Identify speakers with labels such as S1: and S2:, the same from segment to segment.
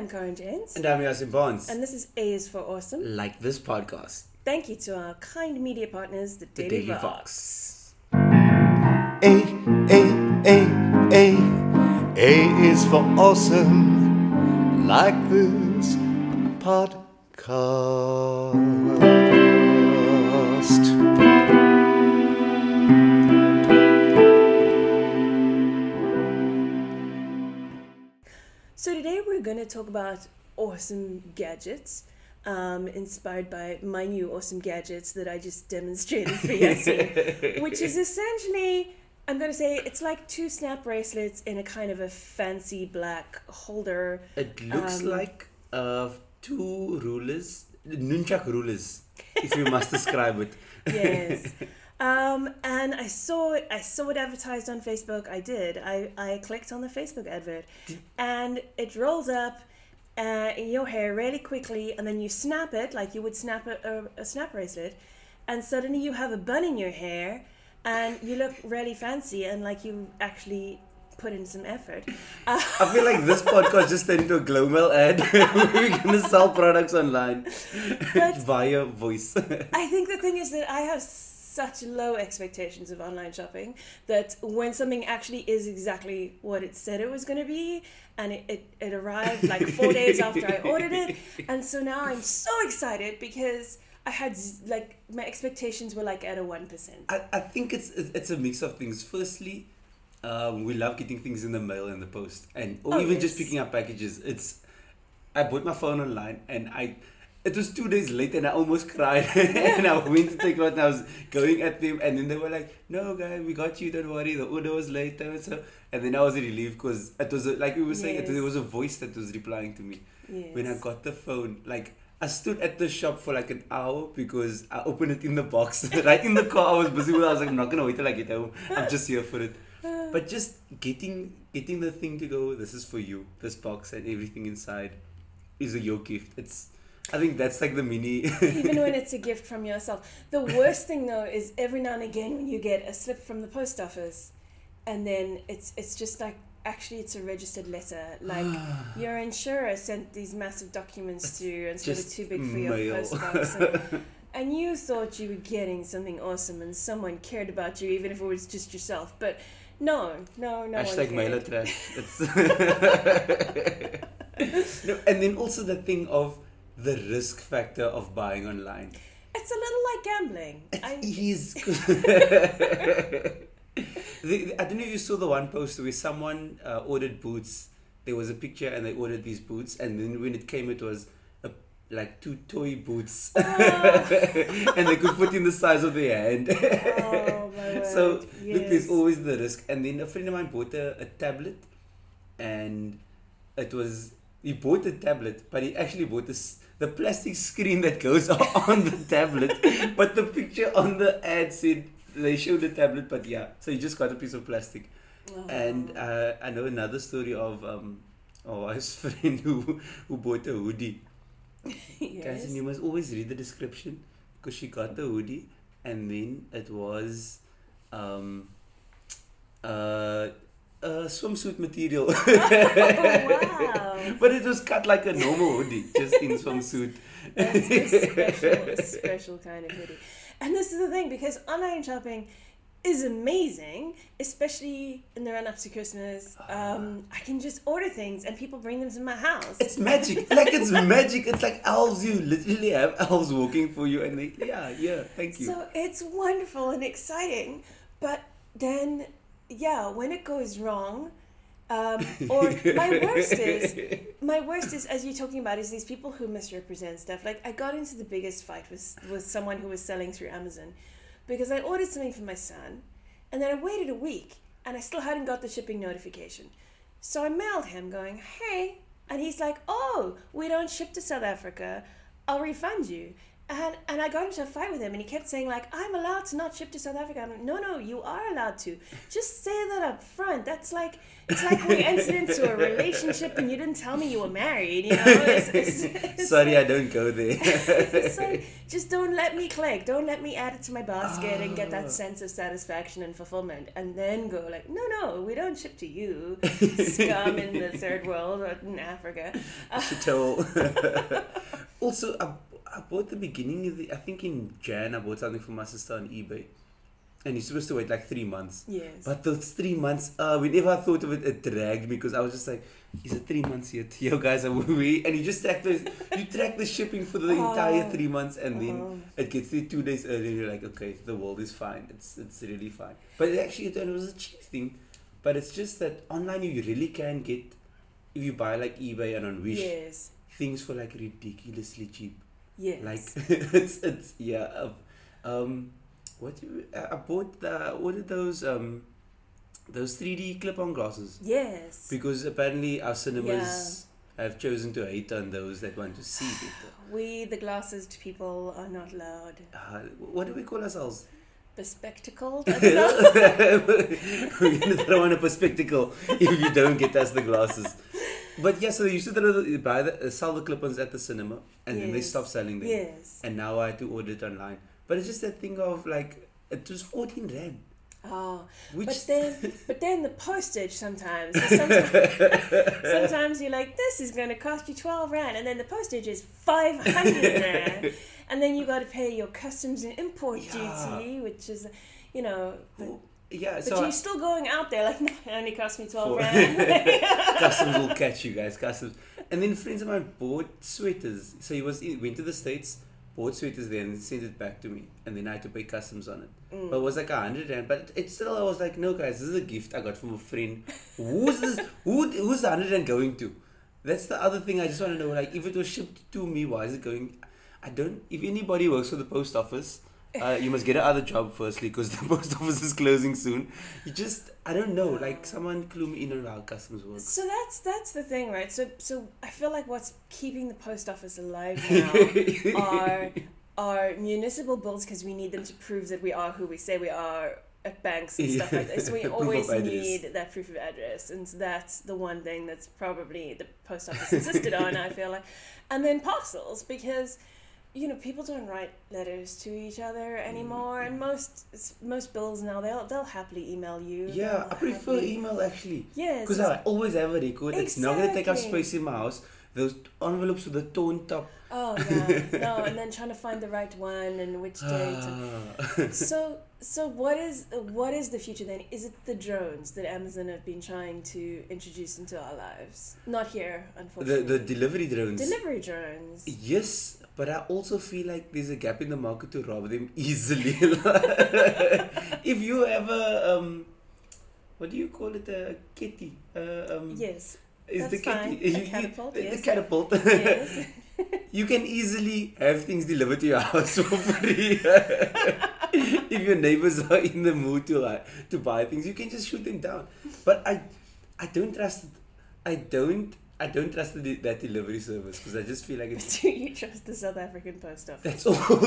S1: am Karen James.
S2: And I'm Yaaseen Bonds.
S1: And this is A is for Awesome.
S2: Like this podcast.
S1: Thank you to our kind media partners, the
S2: The
S1: Daily,
S2: Daily
S1: Vox.
S2: Fox.
S3: A, A, A, A. A is for awesome. Like this podcast.
S1: We're going to talk about awesome gadgets. Um, inspired by my new awesome gadgets that I just demonstrated for Yassi, which is essentially, I'm going to say, it's like two snap bracelets in a kind of a fancy black holder.
S2: It looks
S1: Um,
S2: like uh, two rulers, nunchak rulers, if you must describe it.
S1: yes. Um, and I saw it. I saw it advertised on Facebook. I did. I, I clicked on the Facebook advert, and it rolls up uh, in your hair really quickly, and then you snap it like you would snap a, a, a snap bracelet, and suddenly you have a bun in your hair, and you look really fancy and like you actually put in some effort. Uh,
S2: I feel like this podcast just turned into a Global ad. We're gonna sell products online via voice.
S1: I think the thing is that I have such low expectations of online shopping that when something actually is exactly what it said it was going to be and it, it, it arrived like four days after I ordered it and so now I'm so excited because I had like my expectations were like at a 1%.
S2: I, I think it's it's a mix of things. Firstly, um, we love getting things in the mail and the post, and or
S1: Oh,
S2: even just picking up packages. It's I bought my phone online, and I it was two days late, and I almost cried. and I went to take it, and I was going at them, and then they were like, "No, guy, we got you. Don't worry. The order was late." And so, and then I was relieved because it was a, like we were saying, it,
S1: Yes.
S2: there was a voice that was replying to me
S1: Yes.
S2: when I got the phone, like I stood at the shop for like an hour because I opened it in the box. right in the car, I was busy with. it. I was like, I'm not gonna wait till I get home. I'm just here for it. But just getting getting the thing to go. This is for you. This box and everything inside is a your gift. It's. I think that's like the mini.
S1: even when it's a gift from yourself. The worst thing though is every now and again when you get a slip from the post office, and then it's it's just like actually it's a registered letter. Like your insurer sent these massive documents to you, and so they're too big for your
S2: mail.
S1: post box. And, and you thought you were getting something awesome, and someone cared about you, even if it was just yourself. But no, no, no.
S2: Hashtag mailer
S1: cared.
S2: trash. It's no, and then also the thing of the risk factor of buying online.
S1: It's a little like gambling. I,
S2: It is. the, I don't know if you saw the one post where someone uh, ordered boots. There was a picture and they ordered these boots, and then when it came, it was a, like two toy boots, and they could put in the size of their hand.
S1: oh
S2: so look, there's always the risk. And then a friend of mine bought a, a tablet, and it was he bought a tablet, but he actually bought this the plastic screen that goes on the tablet, but the picture on the ad said they showed the tablet, but yeah, so you just got a piece of plastic.
S1: Oh.
S2: And uh, I know another story of um, oh, his friend who who bought a hoodie. Guys,
S1: Yes.
S2: and you must always read the description because she got the hoodie and then it was um, uh, a swimsuit material.
S1: Oh, wow.
S2: but it was cut like a normal hoodie, just in swimsuit.
S1: That's a special, special kind of hoodie. And this is the thing because online shopping is amazing, especially in the run up to Christmas. Um, I can just order things and people bring them to my house.
S2: It's magic. Like it's magic. It's like elves. You literally have elves walking for you, and they yeah yeah. Thank you.
S1: So it's wonderful and exciting. But then, yeah, when it goes wrong, um, or my worst is my worst is as you're talking about is these people who misrepresent stuff. Like I got into the biggest fight with with someone who was selling through Amazon because I ordered something for my son, and then I waited a week and I still hadn't got the shipping notification. So I mailed him going, "Hey," and he's like, "Oh, we don't ship to South Africa. I'll refund you." And and I got into a fight with him, and he kept saying like, "I'm allowed to not ship to South Africa." I'm like, "No, no, you are allowed to. Just say that up front. That's like it's like we entered into a relationship and you didn't tell me you were married. You know, it's, it's, it's
S2: Sorry,
S1: like,
S2: I don't go there.
S1: like, just don't let me click. Don't let me add it to my basket and get
S2: Oh.
S1: that ah. sense of satisfaction and fulfillment, and then go like, no, no, we don't ship to you, scum in the third world or in Africa.
S2: Chateau. also, I, I bought the beginning of the. I think in Jan, I bought something for my sister on eBay. And you're supposed to wait like three months.
S1: Yes.
S2: But those three months, uh, whenever I thought of it, it dragged because I was just like, is it three months yet? Yo, guys, are we? And you just track the, you track the shipping for the entire
S1: Oh.
S2: three months and then
S1: Uh-huh.
S2: it gets there two days earlier. You're like, okay, the world is fine. It's it's really fine. But it actually, it was a cheap thing. But it's just that online you really can get, if you buy like eBay and on Wish,
S1: yes.
S2: things for like ridiculously cheap.
S1: Yes.
S2: Like it's it's yeah. Um, what do you, I bought the what are those um those 3D clip-on glasses
S1: yes.
S2: because apparently our cinemas have chosen to hate on those that want to see better.
S1: we, the glasses people, are not allowed.
S2: Uh, what do we call ourselves?
S1: Bespectacled? I.
S2: We're gonna throw on a spectacle if you don't get us the glasses. But yeah, so they used to throw the, buy the, uh, sell the clip-ons at the cinema, and then they
S1: Yes.
S2: stopped selling them.
S1: yes.
S2: And now I had to order it online. But it's just that thing of like it was fourteen rand.
S1: Oh,
S2: Which
S1: but then, but then the postage sometimes. Sometimes, sometimes you're like, this is going to cost you twelve rand, and then the postage is five hundred rand, and then you got to pay your customs and import
S2: Yeah.
S1: duty, which is, you know, but,
S2: yeah,
S1: but
S2: so
S1: you're
S2: I-
S1: still going out there like, no, it only cost me twelve
S2: For-
S1: rand.
S2: customs will catch you guys. Customs, and then friends of mine bought sweaters. So he was he went to the states, bought sweaters there, and sent it back to me, and then I had to pay customs on it.
S1: Mm.
S2: But it was like a hundred rand. But it still, I was like, no, guys, this is a gift I got from a friend. Who's this? Who? Who's the hundred rand going to? That's the other thing I just want to know. Like, if it was shipped to me, why is it going? I don't. If anybody works for the post office. Uh, you must get another job firstly because the post office is closing soon. You just, I don't know, like someone clue me in on how customs work.
S1: So that's that's the thing, right? So so I feel like what's keeping the post office alive now are are municipal bills because we need them to prove that we are who we say we are at banks and stuff like that. So we always need that proof of address, and so that's the one thing that's probably the post office insisted on. I feel like, and then parcels because. You know, people don't write letters to each other mm-hmm. anymore, and most most bills now they'll they'll happily email you.
S2: Yeah, I prefer
S1: happily-
S2: email actually.
S1: Yes,
S2: Because I always have a record. It's not going to take up space in my house. Those envelopes with the torn top.
S1: Oh yeah, no, and then trying to find the right one and which date. and-
S2: Ah.
S1: so, so what is what is the future then? Is it the drones that Amazon have been trying to introduce into our lives? Not here, unfortunately.
S2: the the delivery drones.
S1: delivery drones.
S2: Yes, but I also feel like there's a gap in the market to rob them easily. if you ever um, what do you call it? A kitty. Uh, um,
S1: Yes,
S2: is the
S1: fine.
S2: kitty you-
S1: catapult, yes.
S2: The catapult.
S1: yes.
S2: You can easily have things delivered to your house for free. if your neighbors are in the mood to like, to buy things, you can just shoot them down. But I, I don't trust. I don't. I don't trust the, that delivery service because I just feel like it's.
S1: Do you trust the South African post office?
S2: That's also.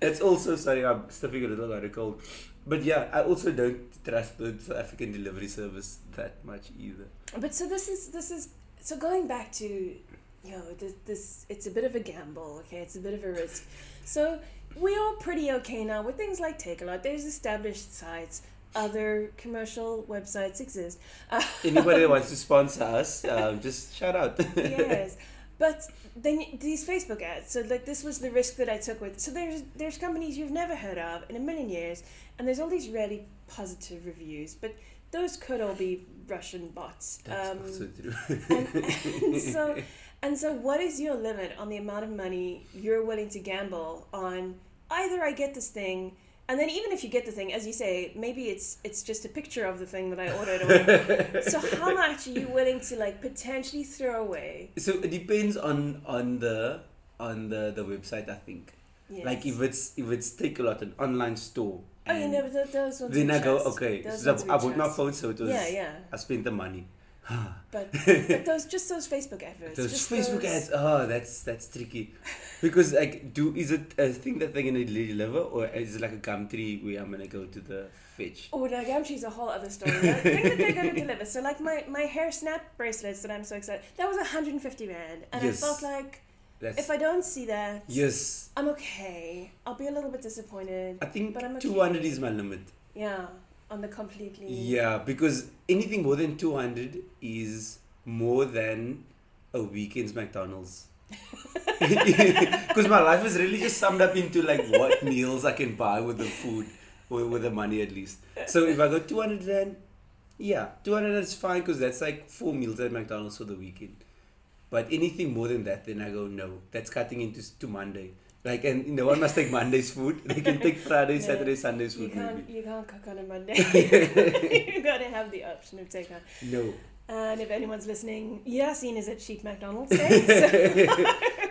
S2: That's also sorry. I'm stuffing a little out of cold, but yeah, I also don't trust the South African delivery service that much either.
S1: But so this is this is so going back to you know this this it's a bit of a gamble, okay? It's a bit of a risk. So we are pretty okay now with things like Takealot. There's established sites. Other commercial websites exist.
S2: Anybody that wants to sponsor us, um, just shout out.
S1: yes, but then these Facebook ads. So like this was the risk that I took with. So there's there's companies you've never heard of in a million years, and there's all these really positive reviews, but those could all be Russian bots.
S2: That's
S1: Um,
S2: also true.
S1: and, and so and so what is your limit on the amount of money you're willing to gamble on either i get this thing and then even if you get the thing as you say maybe it's it's just a picture of the thing that i ordered or so how much are you willing to like potentially throw away
S2: So it depends on on the on the the website. I think.
S1: yes.
S2: Like if it's if it's Takealot an online store.
S1: oh you know those ones
S2: then I go okay. So I bought my phone, so it was.
S1: yeah yeah
S2: I spent the money.
S1: But but those just those Facebook adverts.
S2: Those
S1: just
S2: Facebook
S1: those-
S2: ads, oh, that's that's tricky, because like, do is it a thing that they're gonna deliver, or is it like a Gumtree where I'm gonna go to the fetch?
S1: Oh, no, Gumtree's a whole other story. I think that they're to deliver. So, like my, my hair snap bracelets that I'm so excited. That was 150 rand, and
S2: Yes.
S1: I felt like
S2: That's
S1: if I don't see that,
S2: yes.
S1: I'm okay. I'll be a little bit disappointed.
S2: I think
S1: But I'm okay.
S2: 200 is my limit.
S1: Yeah, on the completely.
S2: Yeah, because anything more than 200 is more than a weekend's McDonald's. Because my life is really just summed up into like what meals I can buy with the food, or with the money at least. So if I go 200 rand, yeah, 200 is fine because that's like four meals at McDonald's for the weekend. But anything more than that, then I go no. That's cutting into to Monday. Like and no one must take Monday's food. They can take Friday,
S1: No,
S2: Saturday, Sunday's food maybe.
S1: can't, you can't cook on a Monday. you got to have the option of take on.
S2: No.
S1: And if anyone's listening, Yaaseen is at Cheap McDonald's Day.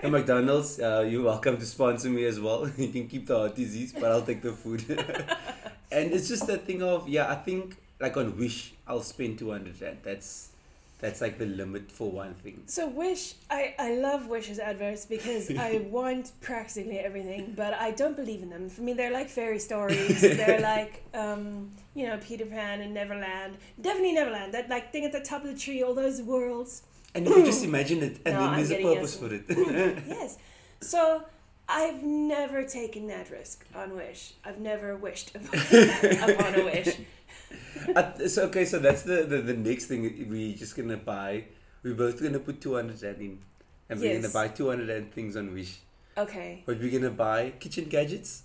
S1: So
S2: McDonald's, uh, you're welcome to sponsor me as well. you can keep the heart disease, but I'll take the food. and it's just that thing of yeah, I think like on Wish, I'll spend two hundred rand. That's that's like the limit for one thing.
S1: So Wish, I, I love Wish's adverts because I want practically everything, but I don't believe in them. For me, they're like fairy stories. they're like, um, you know, Peter Pan and Neverland. Definitely Neverland. That like thing at the top of the tree, all those worlds.
S2: And you can just imagine it, and
S1: No,
S2: then there's a purpose for it.
S1: yes. So I've never taken that risk on Wish. I've never wished upon a wish.
S2: Uh, so okay, so that's the, the the next thing we're just gonna buy. We're both gonna put two hundred rand in, and we're
S1: Yes.
S2: gonna buy two hundred rand things on Wish.
S1: Okay.
S2: But we're gonna buy kitchen gadgets.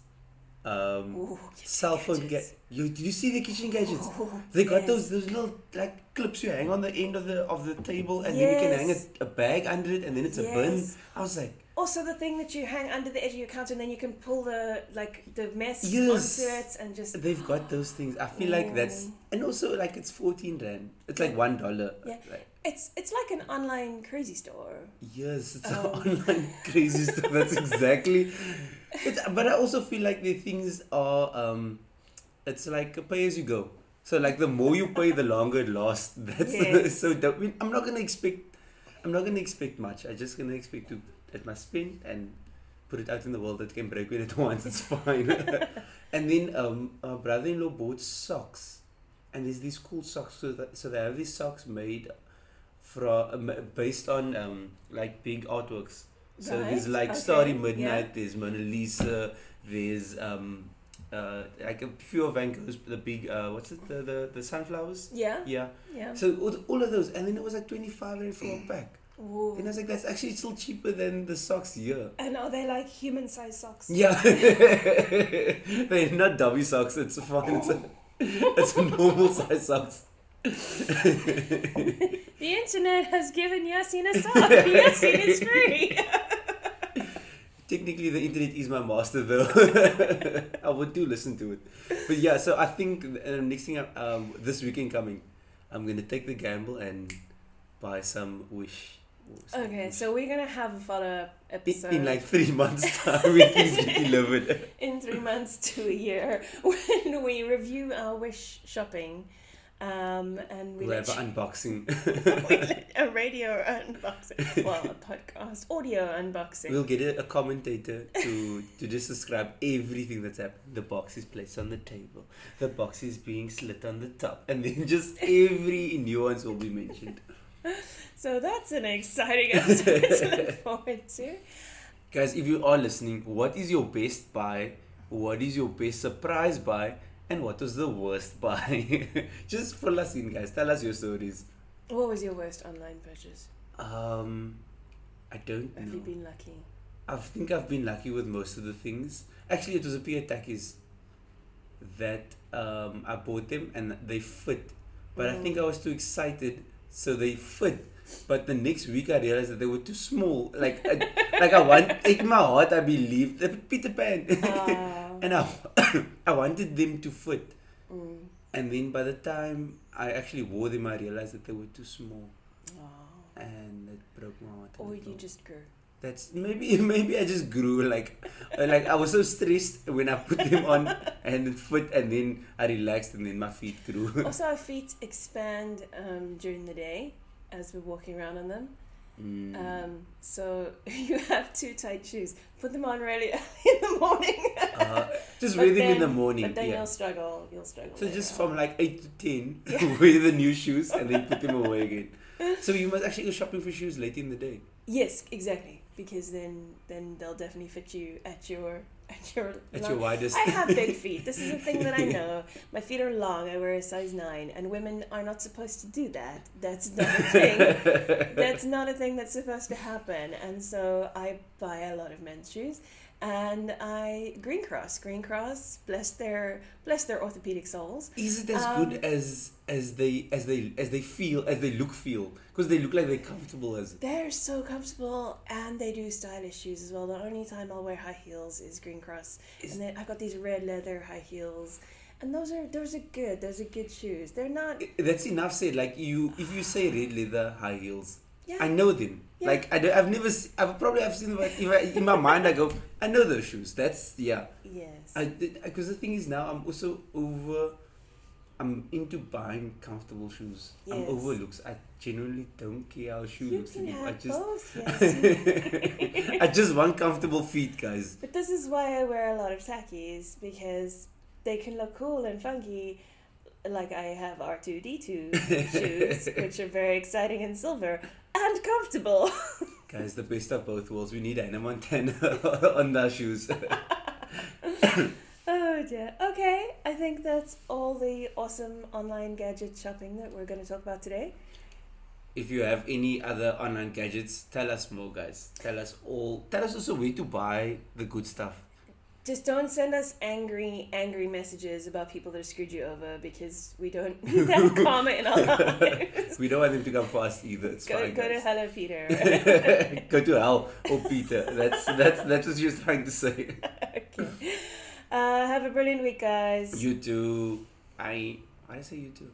S2: Um,
S1: Ooh,
S2: cell phone ga-
S1: gadgets.
S2: you did you see the kitchen gadgets
S1: Ooh,
S2: they got
S1: yes.
S2: those those little like clips you hang on the end of the of the table and then you can hang a, a bag under it and then it's a bin i was like
S1: Also, the thing that you hang under the edge of your counter, and then you can pull the like the mess
S2: Yes.
S1: onto it, and just
S2: they've got those things i feel like that's
S1: Mm.
S2: and also like it's 14 rand it's like one dollar
S1: Yeah.
S2: like,
S1: it's it's like an online crazy store.
S2: yes it's
S1: Um.
S2: an online crazy stuff that's exactly it's, but i also feel like the things are um it's like a pay as you go so like the more you pay the longer it lasts that's
S1: Yes.
S2: so that, I mean, i'm not gonna expect i'm not gonna expect much i'm just gonna expect to it must spend and put it out in the world that can break when it wants it's fine and then um our brother-in-law bought socks and there's these cool socks so, that, so they have these socks made from um, based on um like big artworks so there's like
S1: okay,
S2: Starry
S1: yeah.
S2: Midnight, there's Mona Lisa, there's um uh like a few of Van Gogh's the big uh what's it the the, the sunflowers?
S1: Yeah,
S2: Yeah.
S1: yeah.
S2: So all, all of those and then it was like twenty five rand for a pack.
S1: Ooh.
S2: And I was like that's actually still cheaper than the socks here.
S1: And are they like human-sized socks?
S2: Yeah. They're not dummy socks, it's fine. It's a, it's normal size socks.
S1: The internet has given Yaaseen a sock. Yaaseen is free.
S2: Technically, the internet is my master, though. I would do listen to it, but yeah. So I think uh, next thing, um, this weekend coming, I'm gonna take the gamble and buy some Wish.
S1: Okay, so we're gonna have a follow-up episode
S2: in like three months' time,
S1: in three months to a year when we review our wish shopping um, and we
S2: have an unboxing.
S1: a radio unboxing well a podcast audio unboxing
S2: We'll get a, a commentator to to just describe everything that's happened. The box is placed on the table. The box is being slit on the top, and then just every nuance will be mentioned.
S1: so that's an exciting episode to look forward to
S2: Guys, if you are listening, what is your best buy? What is your best surprise buy? And what was the worst buy? just fill us in, guys. Tell us your stories.
S1: what was your worst online purchase
S2: Um, I don't
S1: have
S2: know.
S1: you been lucky
S2: I think I've been lucky with most of the things. Actually, it was a pair of tackies that um, I bought them and they fit. But I think I was too excited, so they fit. But the next week I realized that they were too small. Like, I, like I want in my heart I believed the Peter Pan,
S1: Ah,
S2: and I I wanted them to fit.
S1: mm,
S2: And then by the time I actually wore them, I realized that they were too small,
S1: oh.
S2: and it broke my heart.
S1: or you just grew
S2: That's maybe maybe I just grew like uh, like I was so stressed when I put them on and it fit and then I relaxed and then my feet grew.
S1: Also, our feet expand um, during the day as we're walking around on them.
S2: Mm.
S1: Um, so you have two tight shoes. Put them on really early in the morning.
S2: Uh, just wear them in the morning.
S1: But then
S2: yeah.
S1: you'll struggle. You'll struggle.
S2: So
S1: later
S2: just from like eight to ten,
S1: Yeah.
S2: wear the new shoes and then put them away again. So you must actually go shopping for shoes late in the day.
S1: Yes, exactly. Because then then they'll definitely fit you at your at your
S2: At
S1: long-
S2: your widest.
S1: I have big feet. This is a thing that I know. My feet are long. I wear a size nine, and women are not supposed to do that. That's not a thing. that's not a thing that's supposed to happen. And so I buy a lot of men's shoes, and I Green Cross. Green Cross, bless their bless their orthopedic souls.
S2: Is it as
S1: Um,
S2: good as as they as they as they feel as they look feel? Because they look like they're comfortable as
S1: They're so comfortable, and they do stylish shoes as well. The only time I'll wear high heels is Green Cross,
S2: Is-
S1: and then I've got these red leather high heels, and those are those are good. Those are good shoes. They're not.
S2: That's enough said. Like you, if you say red leather high heels,
S1: Yeah.
S2: I know them.
S1: Yeah.
S2: Like I I've never, se- I've probably have seen them. but if I, in my mind, I go, I know those shoes. That's yeah.
S1: Yes.
S2: Because the thing is now I'm also over. I'm into buying comfortable shoes. I'm over looks. I genuinely don't care how a shoe
S1: you
S2: looks
S1: can
S2: anymore. I just,
S1: both. Yes.
S2: I just want comfortable feet, guys.
S1: but this is why I wear a lot of tackies because they can look cool and funky. Like I have R two D two shoes, which are very exciting in silver and comfortable.
S2: Guys, the best of both worlds. We need Hannah Montana on our shoes.
S1: Oh dear. Okay, I think that's all the awesome online gadget shopping that we're going to talk about today.
S2: if you have any other online gadgets, tell us more, guys. Tell us all. Tell us also where to buy the good stuff.
S1: Just don't send us angry, angry messages about people that have screwed you over because we don't need that karma in our lives.
S2: We don't want them to come for us either. It's
S1: Go,
S2: fine,
S1: go to. Hello Peter.
S2: go to hell or Peter. That's that's that's what you're trying to say.
S1: okay. Uh, have a brilliant week, guys.
S2: You too. I. Why did I say you too?